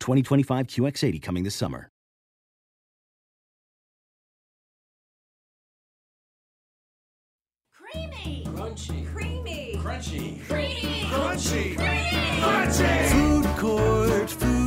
2025 QX80 coming this summer. Creamy. Crunchy. Creamy. Crunchy. Creamy. Crunchy. Creamy. Food court, food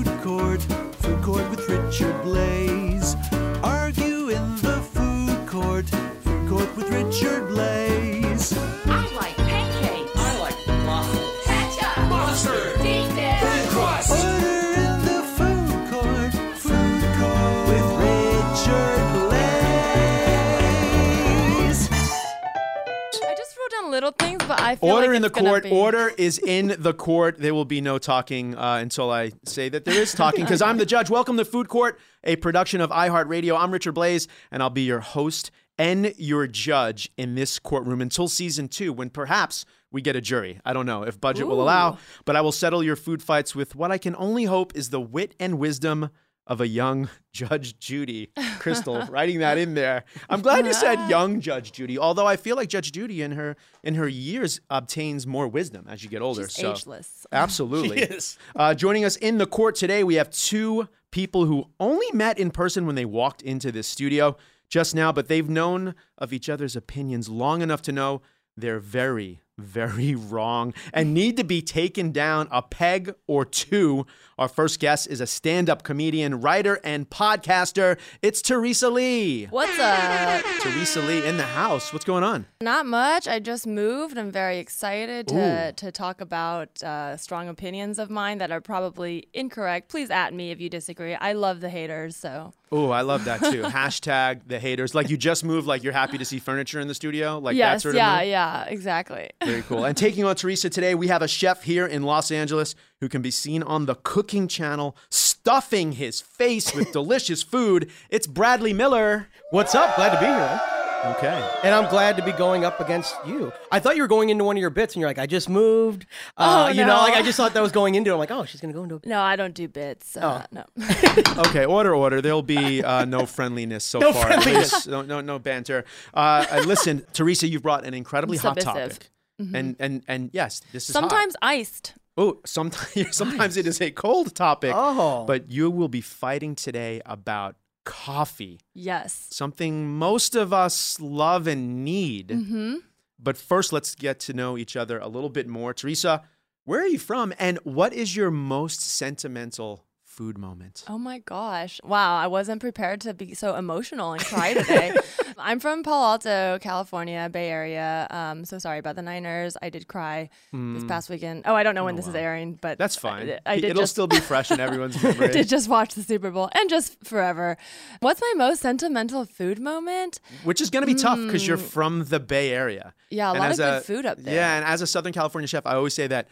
the court. Order is in the court. There will be no talking uh, until I say that there is talking because I'm the judge. Welcome to Food Court, a production of iHeartRadio. I'm Richard Blais, and I'll be your host and your judge in this courtroom until season two, when perhaps we get a jury. I don't know if budget will allow, but I will settle your food fights with what I can only hope is the wit and wisdom of a young Judge Judy. Crystal, writing that in there. I'm glad you said young Judge Judy, although I feel like Judge Judy in her in her years obtains more wisdom as you get older. She's so ageless. absolutely. She is. Uh, joining us in the court today, we have two people who only met in person when they walked into this studio just now, but they've known of each other's opinions long enough to know they're very, very wrong and need to be taken down a peg or two. Our first guest is a stand up comedian, writer, and podcaster. It's Teresa Lee. What's up? Teresa Lee in the house. What's going on? Not much. I just moved. I'm very excited to, Ooh. to talk about uh, strong opinions of mine that are probably incorrect. Please at me if you disagree. I love the haters, so. Oh, I love that too. Hashtag the haters. Like you just moved, like you're happy to see furniture in the studio, like that yes, sort of yeah, move? yeah, exactly. Very cool. And taking on Teresa today, we have a chef here in Los Angeles who can be seen on the cooking channel stuffing his face with delicious food. It's Bradley Miller. What's up? Glad to be here. Okay. And I'm glad to be going up against you. I thought you were going into one of your bits, and you're like, I just moved. Uh, Oh, You know, like I just thought that was going into. it. I'm like, oh, she's gonna go into. A- No, I don't do bits. Uh, Oh. No. Okay, order, order. There'll be uh, no friendliness so No far. at friendliness. No, no, no banter. Uh, uh, listen, Teresa, you've brought an incredibly hot Submissive. topic. And and and yes, this is hot. Sometimes iced. Oh, sometimes sometimes it is a cold topic. Oh. But you will be fighting today about coffee. Yes. Something most of us love and need. Mm-hmm. But first, let's get to know each other a little bit more. Teresa, where are you from and what is your most sentimental food moment? Oh my gosh. Wow, I wasn't prepared to be so emotional and cry today. I'm from Palo Alto, California, Bay Area. Um, so sorry about the Niners. I did cry this Hmm. past weekend. Oh, I don't know when this is airing, but That's fine. I, I did It'll just, still be fresh in everyone's memory. did just watch the Super Bowl and just forever. What's my most sentimental food moment? Which is going to be tough because you're Mm. from the Bay Area. Yeah, a And lot of good food up there. Yeah, and as a Southern California chef, I always say that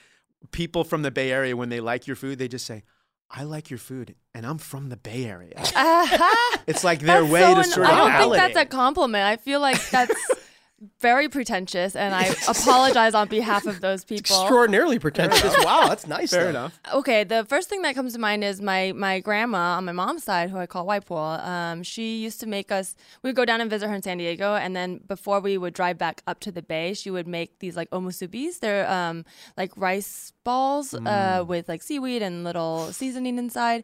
people from the Bay Area, when they like your food, they just say, I like your food, and I'm from the Bay Area. Uh-huh. it's like their That's way so to an- sort I don't think that's a compliment. I feel like that's very pretentious, and I apologize on behalf of those people. Extraordinarily pretentious. wow, that's nice. Fair though. enough. Okay, the first thing that comes to mind is my my grandma on my mom's side, who I call White Pool. Um, she used to make us. We would go down and visit her in San Diego, and then before we would drive back up to the bay, she would make these like omusubis. They're um like rice balls uh, with like seaweed and little seasoning inside,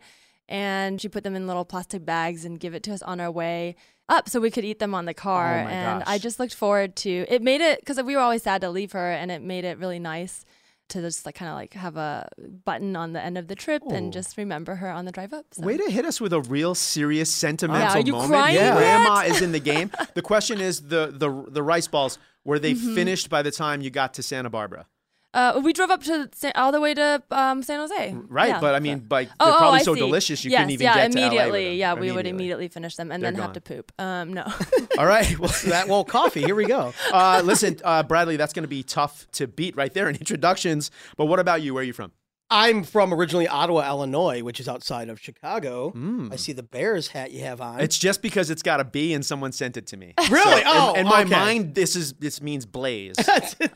and she put them in little plastic bags and give it to us on our way up so we could eat them on the car Oh and gosh. i just looked forward to it made it because we were always sad to leave her and it made it really nice to just like kind of like have a button on the end of the trip Oh. and just remember her on the drive up. So. Way to hit us with a real serious sentimental Yeah, are you moment. crying yet? Grandma is in the game. The question is the the the rice balls were they Mhm. finished by the time you got to Santa Barbara? Uh, we drove up to Sa- all the way to um, San Jose. Right, Yeah. but I mean, like Oh, they're oh, probably I so see. delicious you yes, couldn't even yeah, get to LA with immediately. them. Yeah, we would Immediately. immediately finish them and They're then have to poop. Um, no. All right. Well, that well, coffee. Here we go. uh, listen, uh, Bradley, that's going to be tough to beat right there in introductions. But what about you? Where are you from? I'm from originally Ottawa, Illinois, which is outside of Chicago. Mm. I see the Bears hat you have on. It's just because it's got a B and someone sent it to me. Really? So, Oh, in, in my okay. mind, this is this means Blais,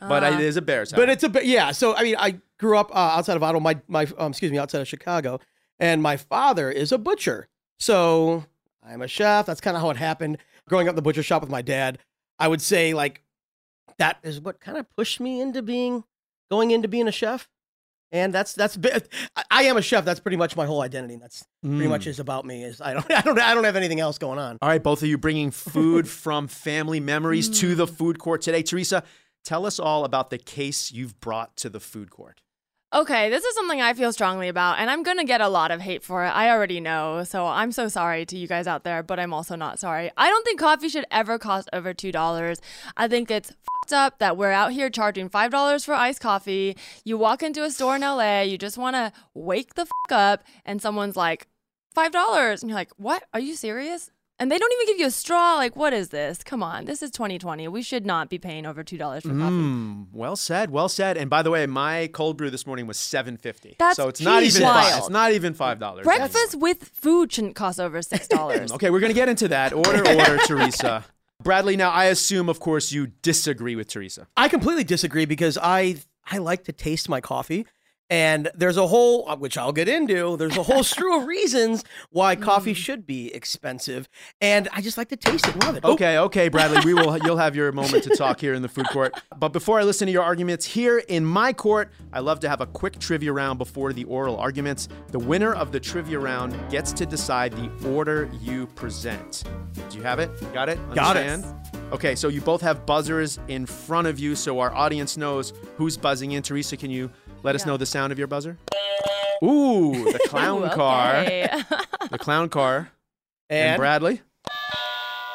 but it is a Bears hat. But it's a yeah. So I mean, I grew up uh, outside of Ottawa. My my um, excuse me, outside of Chicago, and my father is a butcher. So I'm a chef. That's kind of how it happened. Growing up in the butcher shop with my dad, I would say like that is what kind of pushed me into being going into being a chef. And that's that's I- am a chef. That's pretty much my whole identity. That's pretty Mm. much is about me. Is I don't I don't I don't have anything else going on. All right, both of you bringing food from family memories to the food court today. Teresa, tell us all about the case you've brought to the food court. Okay, this is something I feel strongly about, and I'm gonna get a lot of hate for it. I already know, so I'm so sorry to you guys out there, but I'm also not sorry. I don't think coffee should ever cost over two dollars. I think it's fucked up that we're out here charging five dollars for iced coffee. You walk into a store in LA, you just want to wake the up, and someone's like, five dollars, and you're like, what? Are you serious? And they don't even give you a straw. Like, what is this? Come on, this is 2020. We should not be paying over two dollars for coffee. Mm, well said, well said. And by the way, my cold brew this morning was seven fifty. That's so it's not even five. It's not even five dollars. Breakfast with food shouldn't cost over six dollars. Okay, we're gonna get into that. Order, order, Teresa. Bradley, now I assume, of course, you disagree with Teresa. I completely disagree because I I like to taste my coffee. And there's a whole, uh, which I'll get into, there's a whole slew of reasons why coffee should be expensive. And I just like to taste it and love it. Oh, Okay, okay, Bradley, we will. You'll have your moment to talk here in the food court. But before I listen to your arguments here in my court, I love to have a quick trivia round before the oral arguments. The winner of the trivia round gets to decide the order you present. Do you have it? Got it? Got it. Okay, so you both have buzzers in front of you, so our audience knows who's buzzing in. Teresa, can you let us know the sound of your buzzer? Ooh, the clown Ooh, car. The clown car. And, And? Bradley?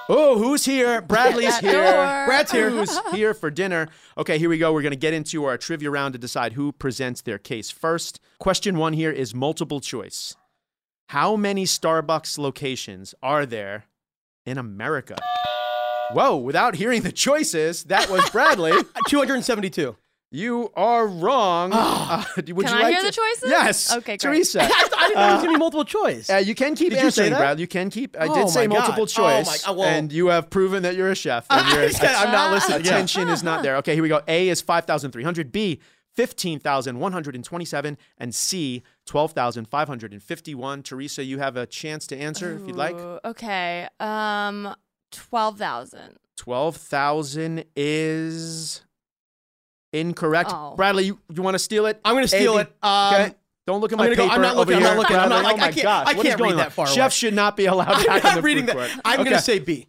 Oh, who's here? Bradley's here. door. Brad's here. Who's here for dinner? Okay, here we go. We're going to get into our trivia round to decide who presents their case first. Question one here is multiple choice. How many Starbucks locations are there in America? Whoa, without hearing the choices, that was Bradley. 272. You are wrong. Uh, would Can you I like hear to- the choices? Yes. Okay, great. Teresa. I didn't know it was going to be multiple choice. Uh, you can keep Did you say answering, that? Brad. You can keep. I Oh did say my God. multiple Oh my- choice, uh, well- and you have proven that you're a chef. And your I said I'm not listening. Yeah. attention is not there. Okay, here we go. A is five thousand three hundred. B fifteen thousand one hundred and twenty-seven, and C twelve thousand five hundred and fifty-one. Teresa, you have a chance to answer if you'd like. Okay. Um, twelve thousand. Twelve thousand is incorrect. Oh. Bradley, you, you want to steal it? I'm going to steal A, it. Um, okay. Don't look at I'm my gonna go- paper I'm not looking, I'm not looking, I'm not like- oh my I can't- gosh, I can't read going that far away. Chefs should not be allowed I'm back in not the reading that. court. I'm going to say B.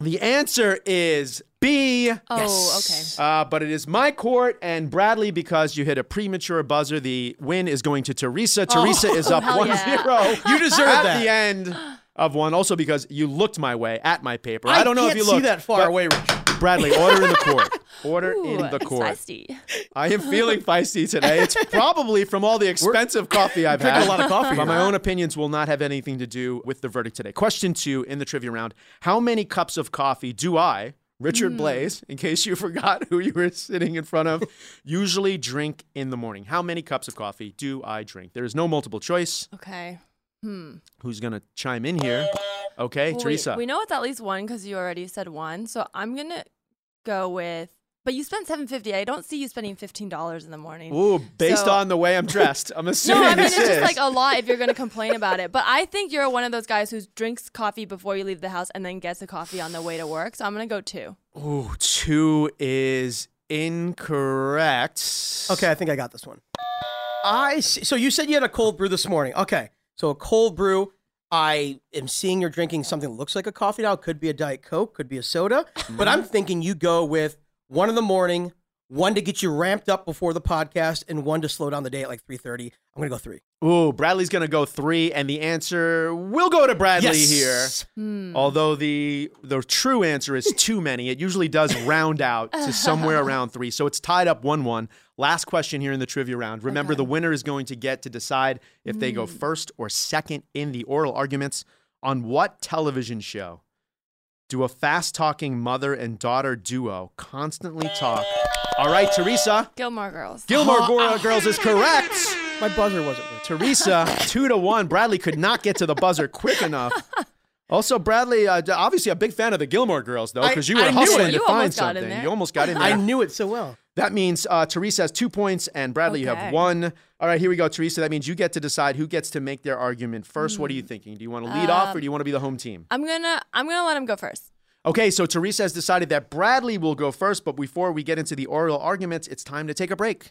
The answer is B. Oh, okay. Uh, but it is my court and Bradley because you hit a premature buzzer. The win is going to Teresa. Teresa is up hell 1 yeah. 0. You deserve at that. At the end of one. Also because you looked my way at my paper. I I, don't know can't if you see looked. that far away, Bradley, order in the court. Order Ooh, in the court. feisty. I am feeling feisty today. It's probably from all the expensive coffee I've drinking had. a lot of coffee But my own opinions will not have anything to do with the verdict today. Question two in the trivia round How many cups of coffee do I, Richard Blais, in case you forgot who you were sitting in front of, usually drink in the morning? How many cups of coffee do I drink? There is no multiple choice. Okay. Hmm. Who's going to chime in here? Okay, Well, we- Teresa. We, know it's at least one because you already said one. So I'm gonna go with. But you spent seven fifty. I don't see you spending fifteen dollars in the morning. Ooh, based So- on the way I'm dressed, I'm assuming. No, I mean it's just like a lot if you're gonna complain about it. But I think you're one of those guys who drinks coffee before you leave the house and then gets a coffee on the way to work. So I'm gonna go two. Ooh, two is incorrect. Okay, I think I got this one. I see. So you said you had a cold brew this morning. Okay, so a cold brew. I am seeing you're drinking something that looks like a coffee now. Could be a diet coke, could be a soda. But mm-hmm. I'm thinking you go with one in the morning, one to get you ramped up before the podcast, and one to slow down the day at like 3:30. I'm gonna go three. Ooh, Bradley's gonna go three, and the answer will go to Bradley Yes. here. Hmm. Although the the true answer is too many. It usually does round out to somewhere around three. So it's tied up one one. Last question here in the trivia round. Remember, the winner is going to get to decide if they go hmm. first or second in the oral arguments. On what television show do a fast talking mother and daughter duo constantly talk? All right, Teresa. Gilmore Girls. Gilmore Gor- Girls is correct. My buzzer wasn't working. Teresa, two to one. Bradley could not get to the buzzer quick enough. Also, Bradley, uh, obviously a big fan of the Gilmore Girls, though, because you were knew hustling to You find almost got in something. You almost got in there. I knew it so well. That means uh, Teresa has two points, and Bradley, you have one. All right, here we go, Teresa. That means you get to decide who gets to make their argument first. What are Hmm. you thinking? Do you want to lead off, or Um, do you want to be the home team? I'm gonna I'm gonna let him go first. Okay, so Teresa has decided that Bradley will go first, but before we get into the oral arguments, it's time to take a break.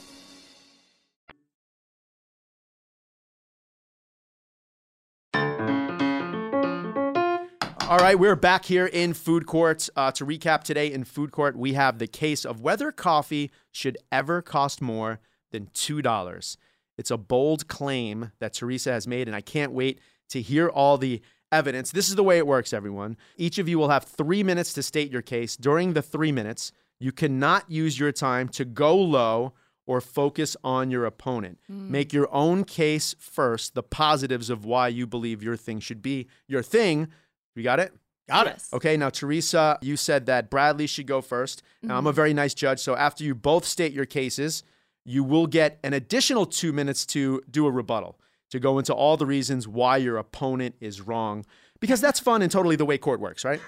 All right, we're back here in food court. Uh, to recap today in food court, we have the case of whether coffee should ever cost more than $2. It's a bold claim that Teresa has made, and I can't wait to hear all the evidence. This is the way it works, everyone. Each of you will have three minutes to state your case. During the three minutes, you cannot use your time to go low or focus on your opponent. Make your own case first, the positives of why you believe your thing should be your thing. You got it? Got it. Okay, now Teresa, you said that Bradley should go 1st Now, I'm a very nice judge, so after you both state your cases, you will get an additional two minutes to do a rebuttal, to go into all the reasons why your opponent is wrong. Because that's fun and totally the way court works, right?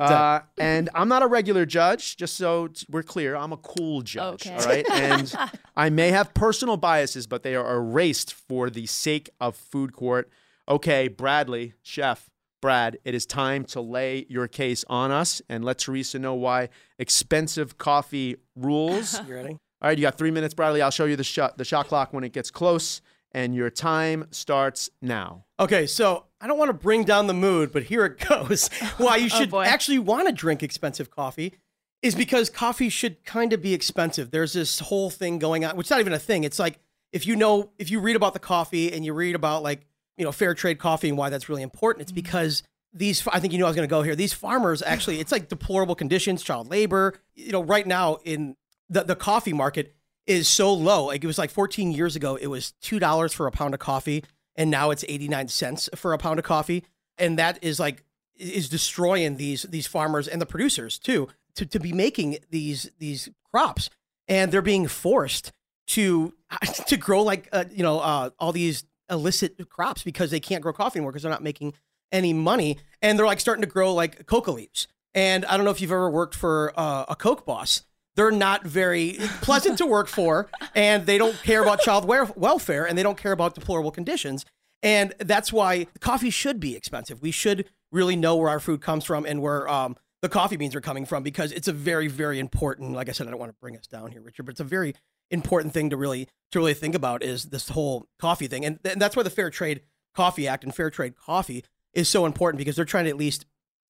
Uh, and I'm not a regular judge, just so t- we're clear. I'm a cool judge, Okay. all right? And I may have personal biases, but they are erased for the sake of food court. Okay, Bradley, chef, Brad, it is time to lay your case on us and let Teresa know why expensive coffee rules. You ready? All right, you got three minutes, Bradley. I'll show you the shot, the shot clock when it gets close, and your time starts now. Okay, so I don't want to bring down the mood, but here it goes. Why you oh, should boy. actually want to drink expensive coffee is because coffee should kind of be expensive. There's this whole thing going on, which is not even a thing. It's like if you know, if you read about the coffee and you read about like, you know, fair trade coffee and why that's really important, it's because these, I think you know I was going to go here. These farmers actually, it's like deplorable conditions, child labor. You know, right now in the, the coffee market is so low. Like it was like 14 years ago, it was $2 for a pound of coffee and now it's 89 cents for a pound of coffee and that is like is destroying these these farmers and the producers too to, to be making these these crops and they're being forced to to grow like uh, you know uh, all these illicit crops because they can't grow coffee anymore because they're not making any money and they're like starting to grow like coca leaves. And i don't know if you've ever worked for uh, a coke boss. They're not very pleasant to work for and they don't care about child wel- welfare and they don't care about deplorable conditions. And that's why coffee should be expensive. We should really know where our food comes from and where um, the coffee beans are coming from because it's a very very important like i said i don't want to bring us down here richard but it's a very important thing to really to really think about is this whole coffee thing and, and that's why the fair trade coffee act and fair trade coffee is so important because they're trying to at least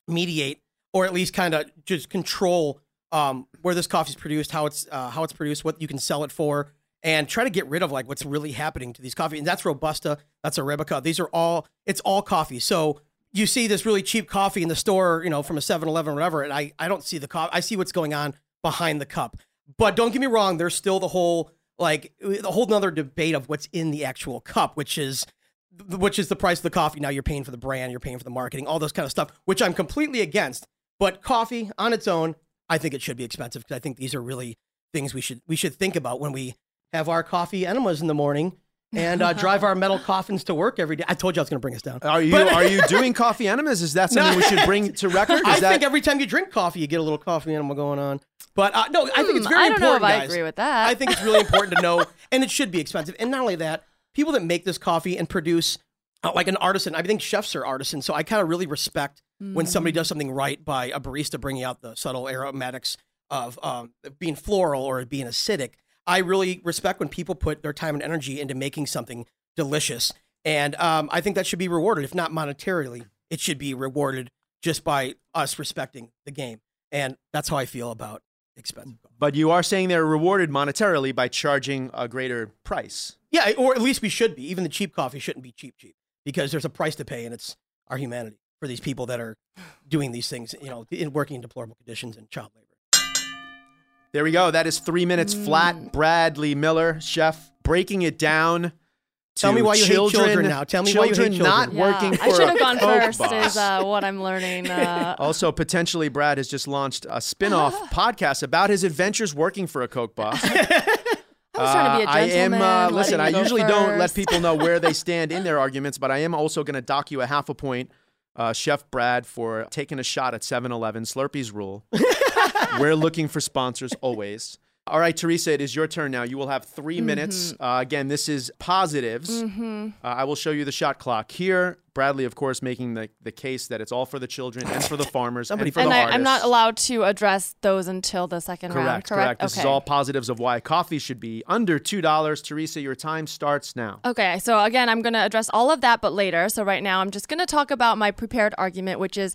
mediate or at least kind of just control um, where this coffee is produced, how it's uh, how it's produced, what you can sell it for, and try to get rid of like what's really happening to these coffee. And that's Robusta, that's Arabica. These are all it's all coffee. So you see this really cheap coffee in the store, you know, from a 7-Eleven or whatever, and I I don't see the coffee. I see what's going on behind the cup. But don't get me wrong, there's still the whole like the whole another debate of what's in the actual cup, which is which is the price of the coffee. Now you're paying for the brand, you're paying for the marketing, all those kind of stuff, which I'm completely against. But coffee on its own, I think it should be expensive because I think these are really things we should we should think about when we have our coffee enemas in the morning and uh, drive our metal coffins to work every day. I told you I was going to bring us down. Are you But- are you doing coffee enemas? Is that something we should bring to record? Is I that think every time you drink coffee, you get a little coffee enema going on. But uh, no, I think it's Hmm, very I don't know important. if I agree with that. I think it's really important to know, and it should be expensive. And not only that, people that make this coffee and produce uh, like an artisan. I think chefs are artisans, so I kind of really respect when somebody does something right by a barista bringing out the subtle aromatics of um, being floral or being acidic. I really respect when people put their time and energy into making something delicious, and um, I think that should be rewarded, if not monetarily. It should be rewarded just by us respecting the game, and that's how I feel about expensive. But you are saying they're rewarded monetarily by charging a greater price. Yeah, or at least we should be. Even the cheap coffee shouldn't be cheap, cheap because there's a price to pay, and it's our humanity for these people that are doing these things, you know, in working in deplorable conditions and child labor. There we go. That is three minutes Mm. flat. Bradley Miller, chef, breaking it down. Tell me why you hate children now. Tell me why you hate children not children. working for I should have gone first. boss. Is uh, what I'm learning. Uh, Also, potentially, Brad has just launched a spin-off podcast about his adventures working for a Coke boss. I was trying to be a Uh, I am. Uh, listen, I go usually don't let people know where they stand in their arguments, but I am also going to dock you a half a point, uh, Chef Brad, for taking a shot at 7-Eleven. Slurpees rule. We're looking for sponsors always. All right, Teresa, it is your turn now. You will have 3 minutes. Mm-hmm. Uh, again, this is positives. Mhm. Uh, I will show you the shot clock here. Bradley, of course, making the, the case that it's all for the children and for the farmers and for and the I, artists. I'm not allowed to address those until the second round. Correct, Correct. correct. This okay. is all positives of why coffee should be under two dollars. Teresa, your time starts now. Okay, so again, I'm going to address all of that, but later. So right now, I'm just going to talk about my prepared argument, which is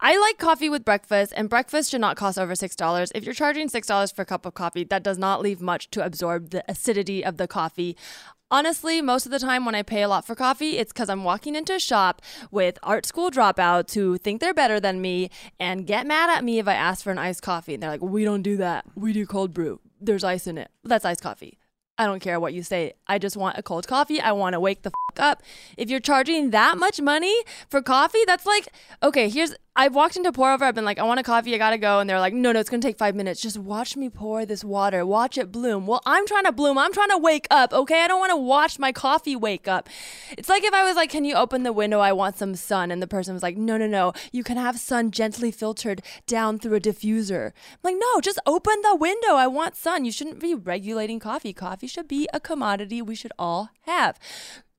I like coffee with breakfast, and breakfast should not cost over $6. If you're charging $6 for a cup of coffee, that does not leave much to absorb the acidity of the coffee. Honestly, most of the time when I pay a lot for coffee, it's because I'm walking into a shop with art school dropouts who think they're better than me and get mad at me if I ask for an iced coffee. And they're like, we don't do that. We do cold brew. There's ice in it. That's iced coffee. I don't care what you say. I just want a cold coffee. I want to wake the f- up. If you're charging that much money for coffee, that's like, okay, here's, I've walked into pour over. I've been like, I want a coffee. I got to go. And they're like, no, no, it's going to take five minutes. Just watch me pour this water. Watch it bloom. Well, I'm trying to bloom. I'm trying to wake up. Okay. I don't want to watch my coffee wake up. It's like if I was like, can you open the window? I want some sun. And the person was like, no, no, no. You can have sun gently filtered down through a diffuser. I'm like, no, just open the window. I want sun. You shouldn't be regulating coffee. Coffee should be a commodity we should all have.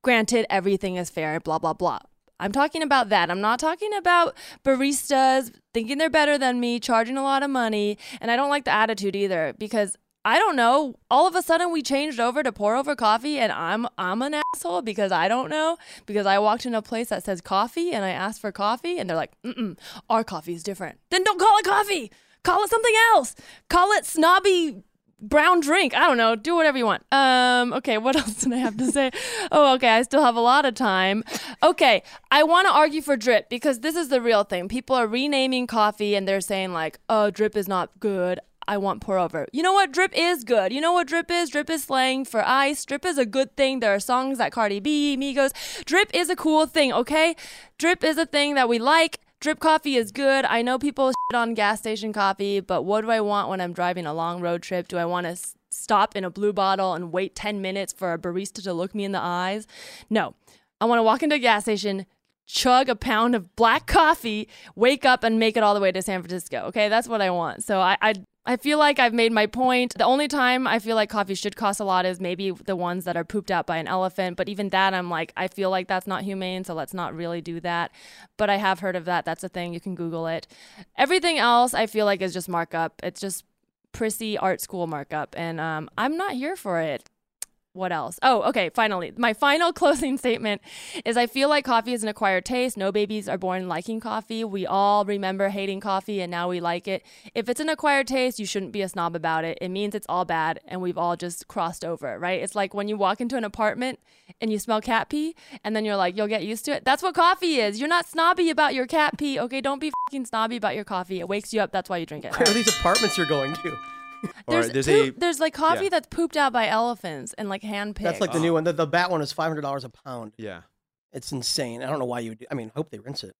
Granted, everything is fair, blah, blah, blah. I'm talking about that. I'm not talking about baristas thinking they're better than me, charging a lot of money. And I don't like the attitude either because I don't know. All of a sudden we changed over to pour over coffee and I'm I'm an asshole because I don't know because I walked in a place that says coffee and I asked for coffee and they're like, "Mm-mm, our coffee is different." Then don't call it coffee. Call it something else. Call it snobby brown drink. I don't know. Do whatever you want. Um, okay, what else did I have to say? Oh, okay, I still have a lot of time. Okay, I want to argue for drip because this is the real thing. People are renaming coffee and they're saying like, "Oh, drip is not good." I want pour over. You know what? Drip is good. You know what drip is? Drip is slang for ice. Drip is a good thing. There are songs that Cardi B, Migos. Drip is a cool thing, okay? Drip is a thing that we like. Drip coffee is good. I know people shit on gas station coffee, but what do I want when I'm driving a long road trip? Do I want to s- stop in a blue bottle and wait 10 minutes for a barista to look me in the eyes? No. I want to walk into a gas station, chug a pound of black coffee, wake up and make it all the way to San Francisco. Okay, that's what I want. So I, I I feel like I've made my point. The only time I feel like coffee should cost a lot is maybe the ones that are pooped out by an elephant. But even that, I'm like, I feel like that's not humane, so let's not really do that. But I have heard of that. That's a thing. You can Google it. Everything else, I feel like is just markup. It's just prissy art school markup, and um, I'm not here for it what else? Oh, okay. Finally, my final closing statement is I feel like coffee is an acquired taste. No babies are born liking coffee. We all remember hating coffee and now we like it. If it's an acquired taste, you shouldn't be a snob about it. It means it's all bad and we've all just crossed over, right? It's like when you walk into an apartment and you smell cat pee and then you're like, you'll get used to it. That's what coffee is. You're not snobby about your cat pee. Okay, don't be fucking snobby about your coffee. It wakes you up. That's why you drink it. Where are these apartments you're going to? Or There's, there's poop- a there's like coffee yeah. that's pooped out by elephants and like hand picked. That's like the new one. The, the bat one is five hundred dollars a pound. yeah. It's insane. I don't know why you would. Do, I mean, I hope they rinse it.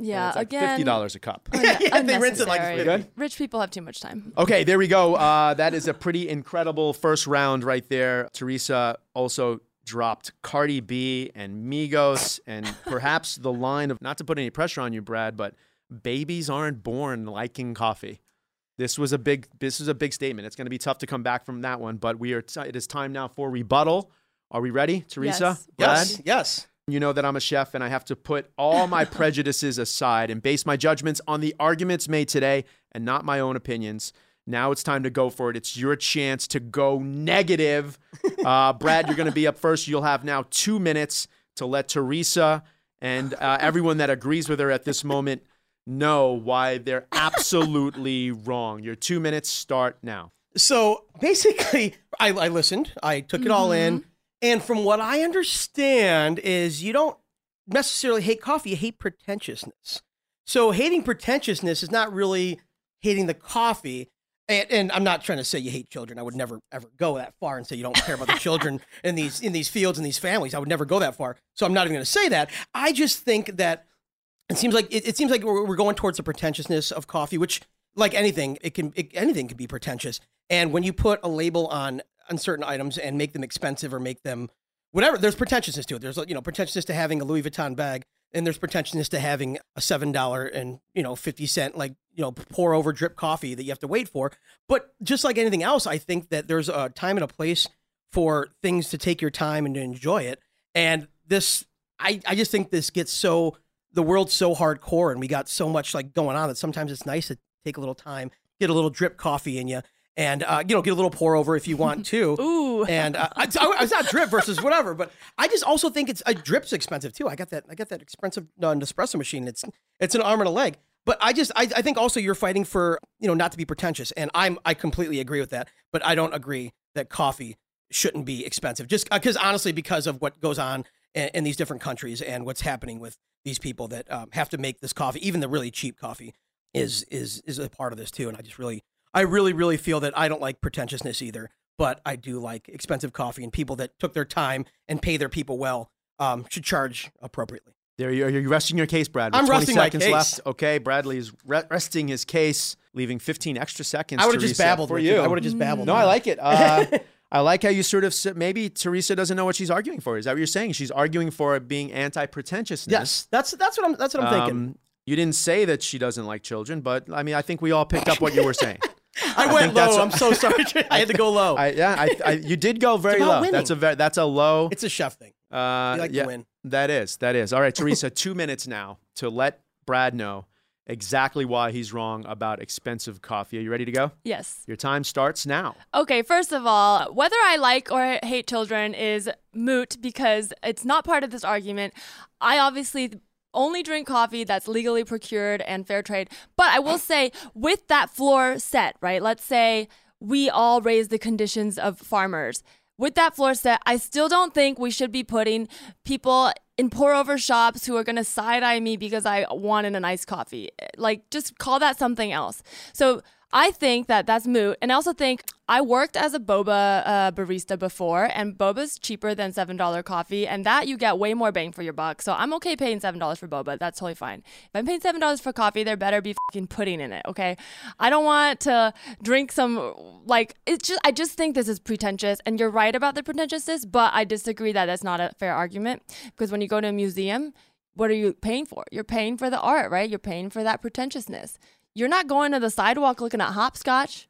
Yeah, it's like again, fifty dollars a cup. unne- Yeah, they rinse it like. Good? Rich people have too much time. Okay, there we go. Uh, that is a pretty incredible first round right there. Teresa also dropped Cardi B and Migos, and perhaps the line of not to put any pressure on you, Brad, but babies aren't born liking coffee. This was a big. This is a big statement. It's going to be tough to come back from that one, but we are. T- it is time now for rebuttal. Are we ready, Teresa? Yes. Yes. Yes. You know that I'm a chef and I have to put all my prejudices aside and base my judgments on the arguments made today and not my own opinions. Now it's time to go for it. It's your chance to go negative. Uh, Brad, you're going to be up first. You'll have now two minutes to let Teresa and uh, everyone that agrees with her at this moment know why they're absolutely wrong. Your two minutes start now. So basically, I, I listened. I took it all in, mm-hmm. and from what I understand, is you don't necessarily hate coffee. You hate pretentiousness. So hating pretentiousness is not really hating the coffee. And, and I'm not trying to say you hate children. I would never ever go that far and say you don't care about the children in these in these fields and these families. I would never go that far. So I'm not even going to say that. I just think that it seems like it, it seems like we're, we're going towards the pretentiousness of coffee, which, like anything, it can it, anything can be pretentious. And when you put a label on on certain items and make them expensive or make them whatever, there's pretentiousness to it. There's you know pretentiousness to having a Louis Vuitton bag, and there's pretentiousness to having a seven dollar and you know fifty cent like you know pour over drip coffee that you have to wait for. But just like anything else, I think that there's a time and a place for things to take your time and to enjoy it. And this, I I just think this gets so the world's so hardcore and we got so much like going on that sometimes it's nice to take a little time, get a little drip coffee in you, and uh, you know get a little pour over if you want to. Ooh. And uh, I, I, it's not drip versus whatever, but I just also think it's a drip's expensive too. I got that I got that expensive uh, Nespresso machine. It's it's an arm and a leg. But I just, I, I think also you're fighting for, you know, not to be pretentious. And I'm, I completely agree with that. But I don't agree that coffee shouldn't be expensive. Just because, honestly, because of what goes on in, in, these different countries and what's happening with these people that um, have to make this coffee, even the really cheap coffee, is is is a part of this too. And I just really, I really, really feel that I don't like pretentiousness either. But I do like expensive coffee, and people that took their time and pay their people well um, should charge appropriately. There you are. You're resting your case, Brad. I'm 20 resting my seconds case. left. Okay, Bradley's re- resting his case, leaving 15 extra seconds. I would've just babbled, for you. I would've just babbled. No, I like it. Uh, I like how you sort of maybe Teresa doesn't know what she's arguing for. Is that what you're saying? She's arguing for being anti-pretentiousness. Yes, that's that's what I'm that's what I'm thinking. Um, you didn't say that she doesn't like children, but I mean, I think we all picked up what you were saying. I went low. what- I'm so sorry. I had to go low. I, yeah, I, I, you did go very low. winning. That's a very, that's a low. It's a chef thing. Uh, You like to yeah, win. That is, that is. All right, Teresa, two minutes now to let Brad know exactly why he's wrong about expensive coffee. Are you ready to go? Yes. Your time starts now. Okay, first of all, whether I like or hate children is moot because it's not part of this argument. I obviously only drink coffee that's legally procured and fair trade. But I will say, with that floor set, right? Let's say we all raise the conditions of farmers. With that floor set, I still don't think we should be putting people in pour over shops who are going to side eye me because I wanted a nice coffee. Like, just call that something else. So, I think that that's moot. And I also think I worked as a boba uh, barista before, and boba's cheaper than $7 coffee, and that you get way more bang for your buck. So I'm okay paying $7 for boba. That's totally fine. If I'm paying $7 for coffee, there better be fucking pudding in it, okay? I don't want to drink some, like, it's just, I just think this is pretentious, and you're right about the pretentiousness, but I disagree that that's not a fair argument because when you go to a museum, what are you paying for? You're paying for the art, right? You're paying for that pretentiousness. You're not going to the sidewalk looking at hopscotch.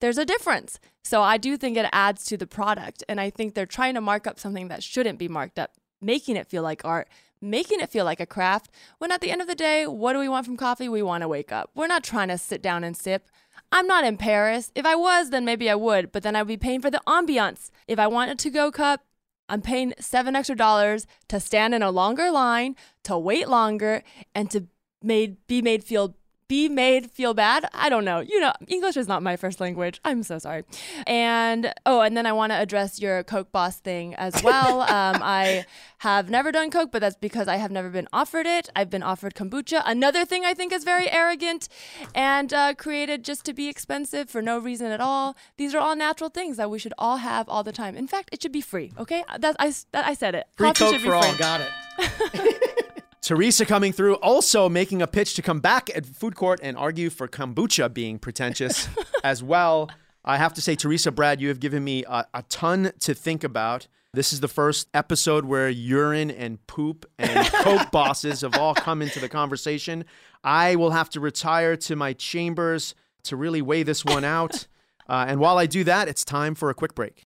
There's a difference. So I do think it adds to the product. And I think they're trying to mark up something that shouldn't be marked up, making it feel like art, making it feel like a craft. When at the end of the day, what do we want from coffee? We want to wake up. We're not trying to sit down and sip. I'm not in Paris. If I was, then maybe I would, but then I'd be paying for the ambiance. If I want a to go cup, I'm paying seven extra dollars to stand in a longer line, to wait longer, and to made be made feel be made feel bad. I don't know. You know, English is not my first language. I'm so sorry. And oh, and then I want to address your Coke boss thing as well. um, I have never done Coke, but that's because I have never been offered it. I've been offered kombucha. Another thing I think is very arrogant and uh, created just to be expensive for no reason at all. These are all natural things that we should all have all the time. In fact, it should be free. Okay, that I that I said it. Free Coffee Coke should be for all. free. Got it. Teresa coming through, also making a pitch to come back at food court and argue for kombucha being pretentious as well. I have to say, Teresa, Brad, you have given me a, a ton to think about. This is the first episode where urine and poop and Coke bosses have all come into the conversation. I will have to retire to my chambers to really weigh this one out. Uh, and while I do that, it's time for a quick break.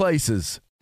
places.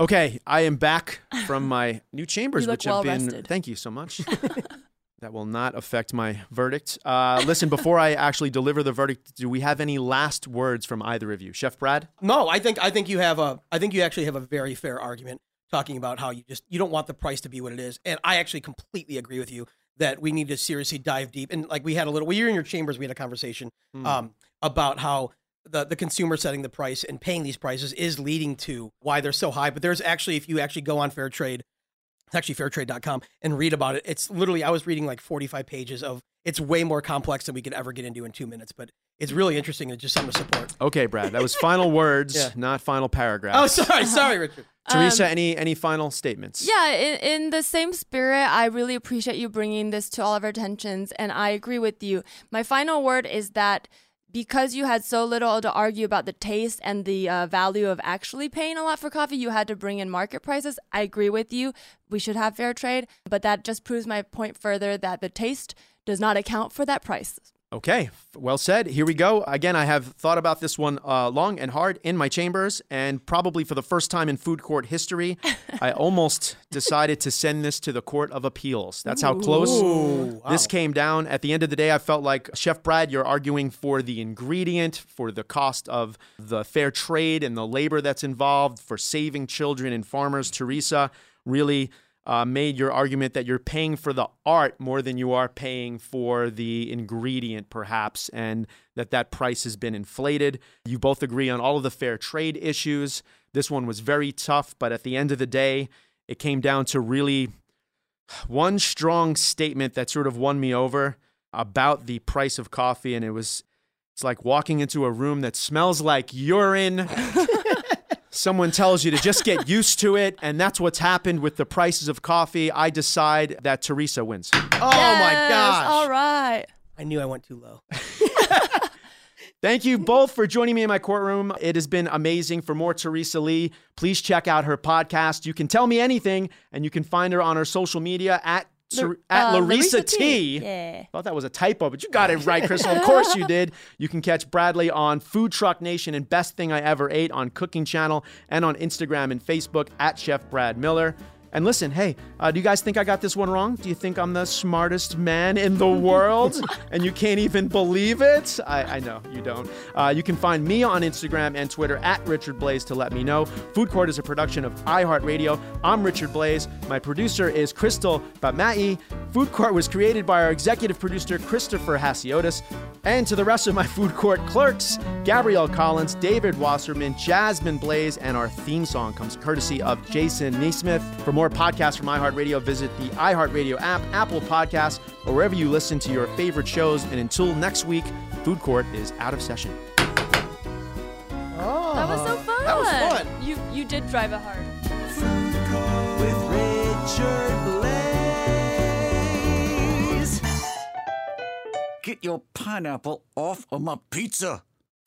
Okay, I am back from my new chambers, You look which have been. rested. Thank you so much. that will not affect my verdict. Uh, listen, before I actually deliver the verdict, do we have any last words from either of you, Chef Brad? No, I think I think you have a I think you actually have a very fair argument talking about how you just you don't want the price to be what it is. And I actually completely agree with you that we need to seriously dive deep. And like we had a little, we were in your chambers, we had a conversation Hmm. um, about how the, the consumer setting the price and paying these prices is leading to why they're so high. But there's actually, if you actually go on Fair Trade, it's actually fairtrade.com and read about it. It's literally, I was reading like 45 pages of, it's way more complex than we could ever get into in two minutes, but it's really interesting. It's just something to support. Okay, Brad. That was final words, Yeah. not final paragraphs. Oh, sorry, sorry, Richard. Teresa, Um, any any final statements? Yeah, in, in the same spirit, I really appreciate you bringing this to all of our attentions, and I agree with you. My final word is that because you had so little to argue about the taste and the uh, value of actually paying a lot for coffee, you had to bring in market prices. I agree with you. We should have fair trade, but that just proves my point further that the taste does not account for that price. Okay, well said. Here we go. Again, I have thought about this one uh, long and hard in my chambers, and probably for the first time in food court history, I almost decided to send this to the Court of Appeals. That's how close Ooh, this came down. At the end of the day, I felt like Chef Brad, you're arguing for the ingredient, for the cost of the fair trade and the labor that's involved, for saving children and farmers. Teresa really uh, made your argument that you're paying for the art more than you are paying for the ingredient, perhaps, and that that price has been inflated. You both agree on all of the fair trade issues. This one was very tough, but at the end of the day, it came down to really one strong statement that sort of won me over about the price of coffee, and it was it's like walking into a room that smells like urine. Someone tells you to just get used to it, and that's what's happened with the prices of coffee. I decide that Teresa wins. Oh my Yes, gosh. All right. I knew I went too low. Thank you both for joining me in my courtroom. It has been amazing. For more Teresa Lee, please check out her podcast. You can tell me anything, and you can find her on her social media at At uh, Larissa Larissa T. T. Yeah. Thought that was a typo, but you got it right, Crystal. Of course you did. You can catch Bradley on Food Truck Nation and Best Thing I Ever Ate on Cooking Channel and on Instagram and Facebook at Chef Brad Miller. And listen, hey, uh, do you guys think I got this one wrong? Do you think I'm the smartest man in the world and you can't even believe it? I, I know you don't. Uh, you can find me on Instagram and Twitter at Richard Blais to let me know. Food Court is a production of iHeartRadio. I'm Richard Blais. My producer is Crystal Bamai. Food Court was created by our executive producer, Christopher Hasiotis. And to the rest of my Food Court clerks, Gabrielle Collins, David Wasserman, Jasmine Blaze, and our theme song comes courtesy of Jason Neesmith. For more podcasts from iHeartRadio, visit the iHeartRadio app, Apple Podcasts, or wherever you listen to your favorite shows. And until next week, Food Court is out of session. Oh, That was so fun. That was fun. You you did drive it hard. Get your pineapple off of my pizza.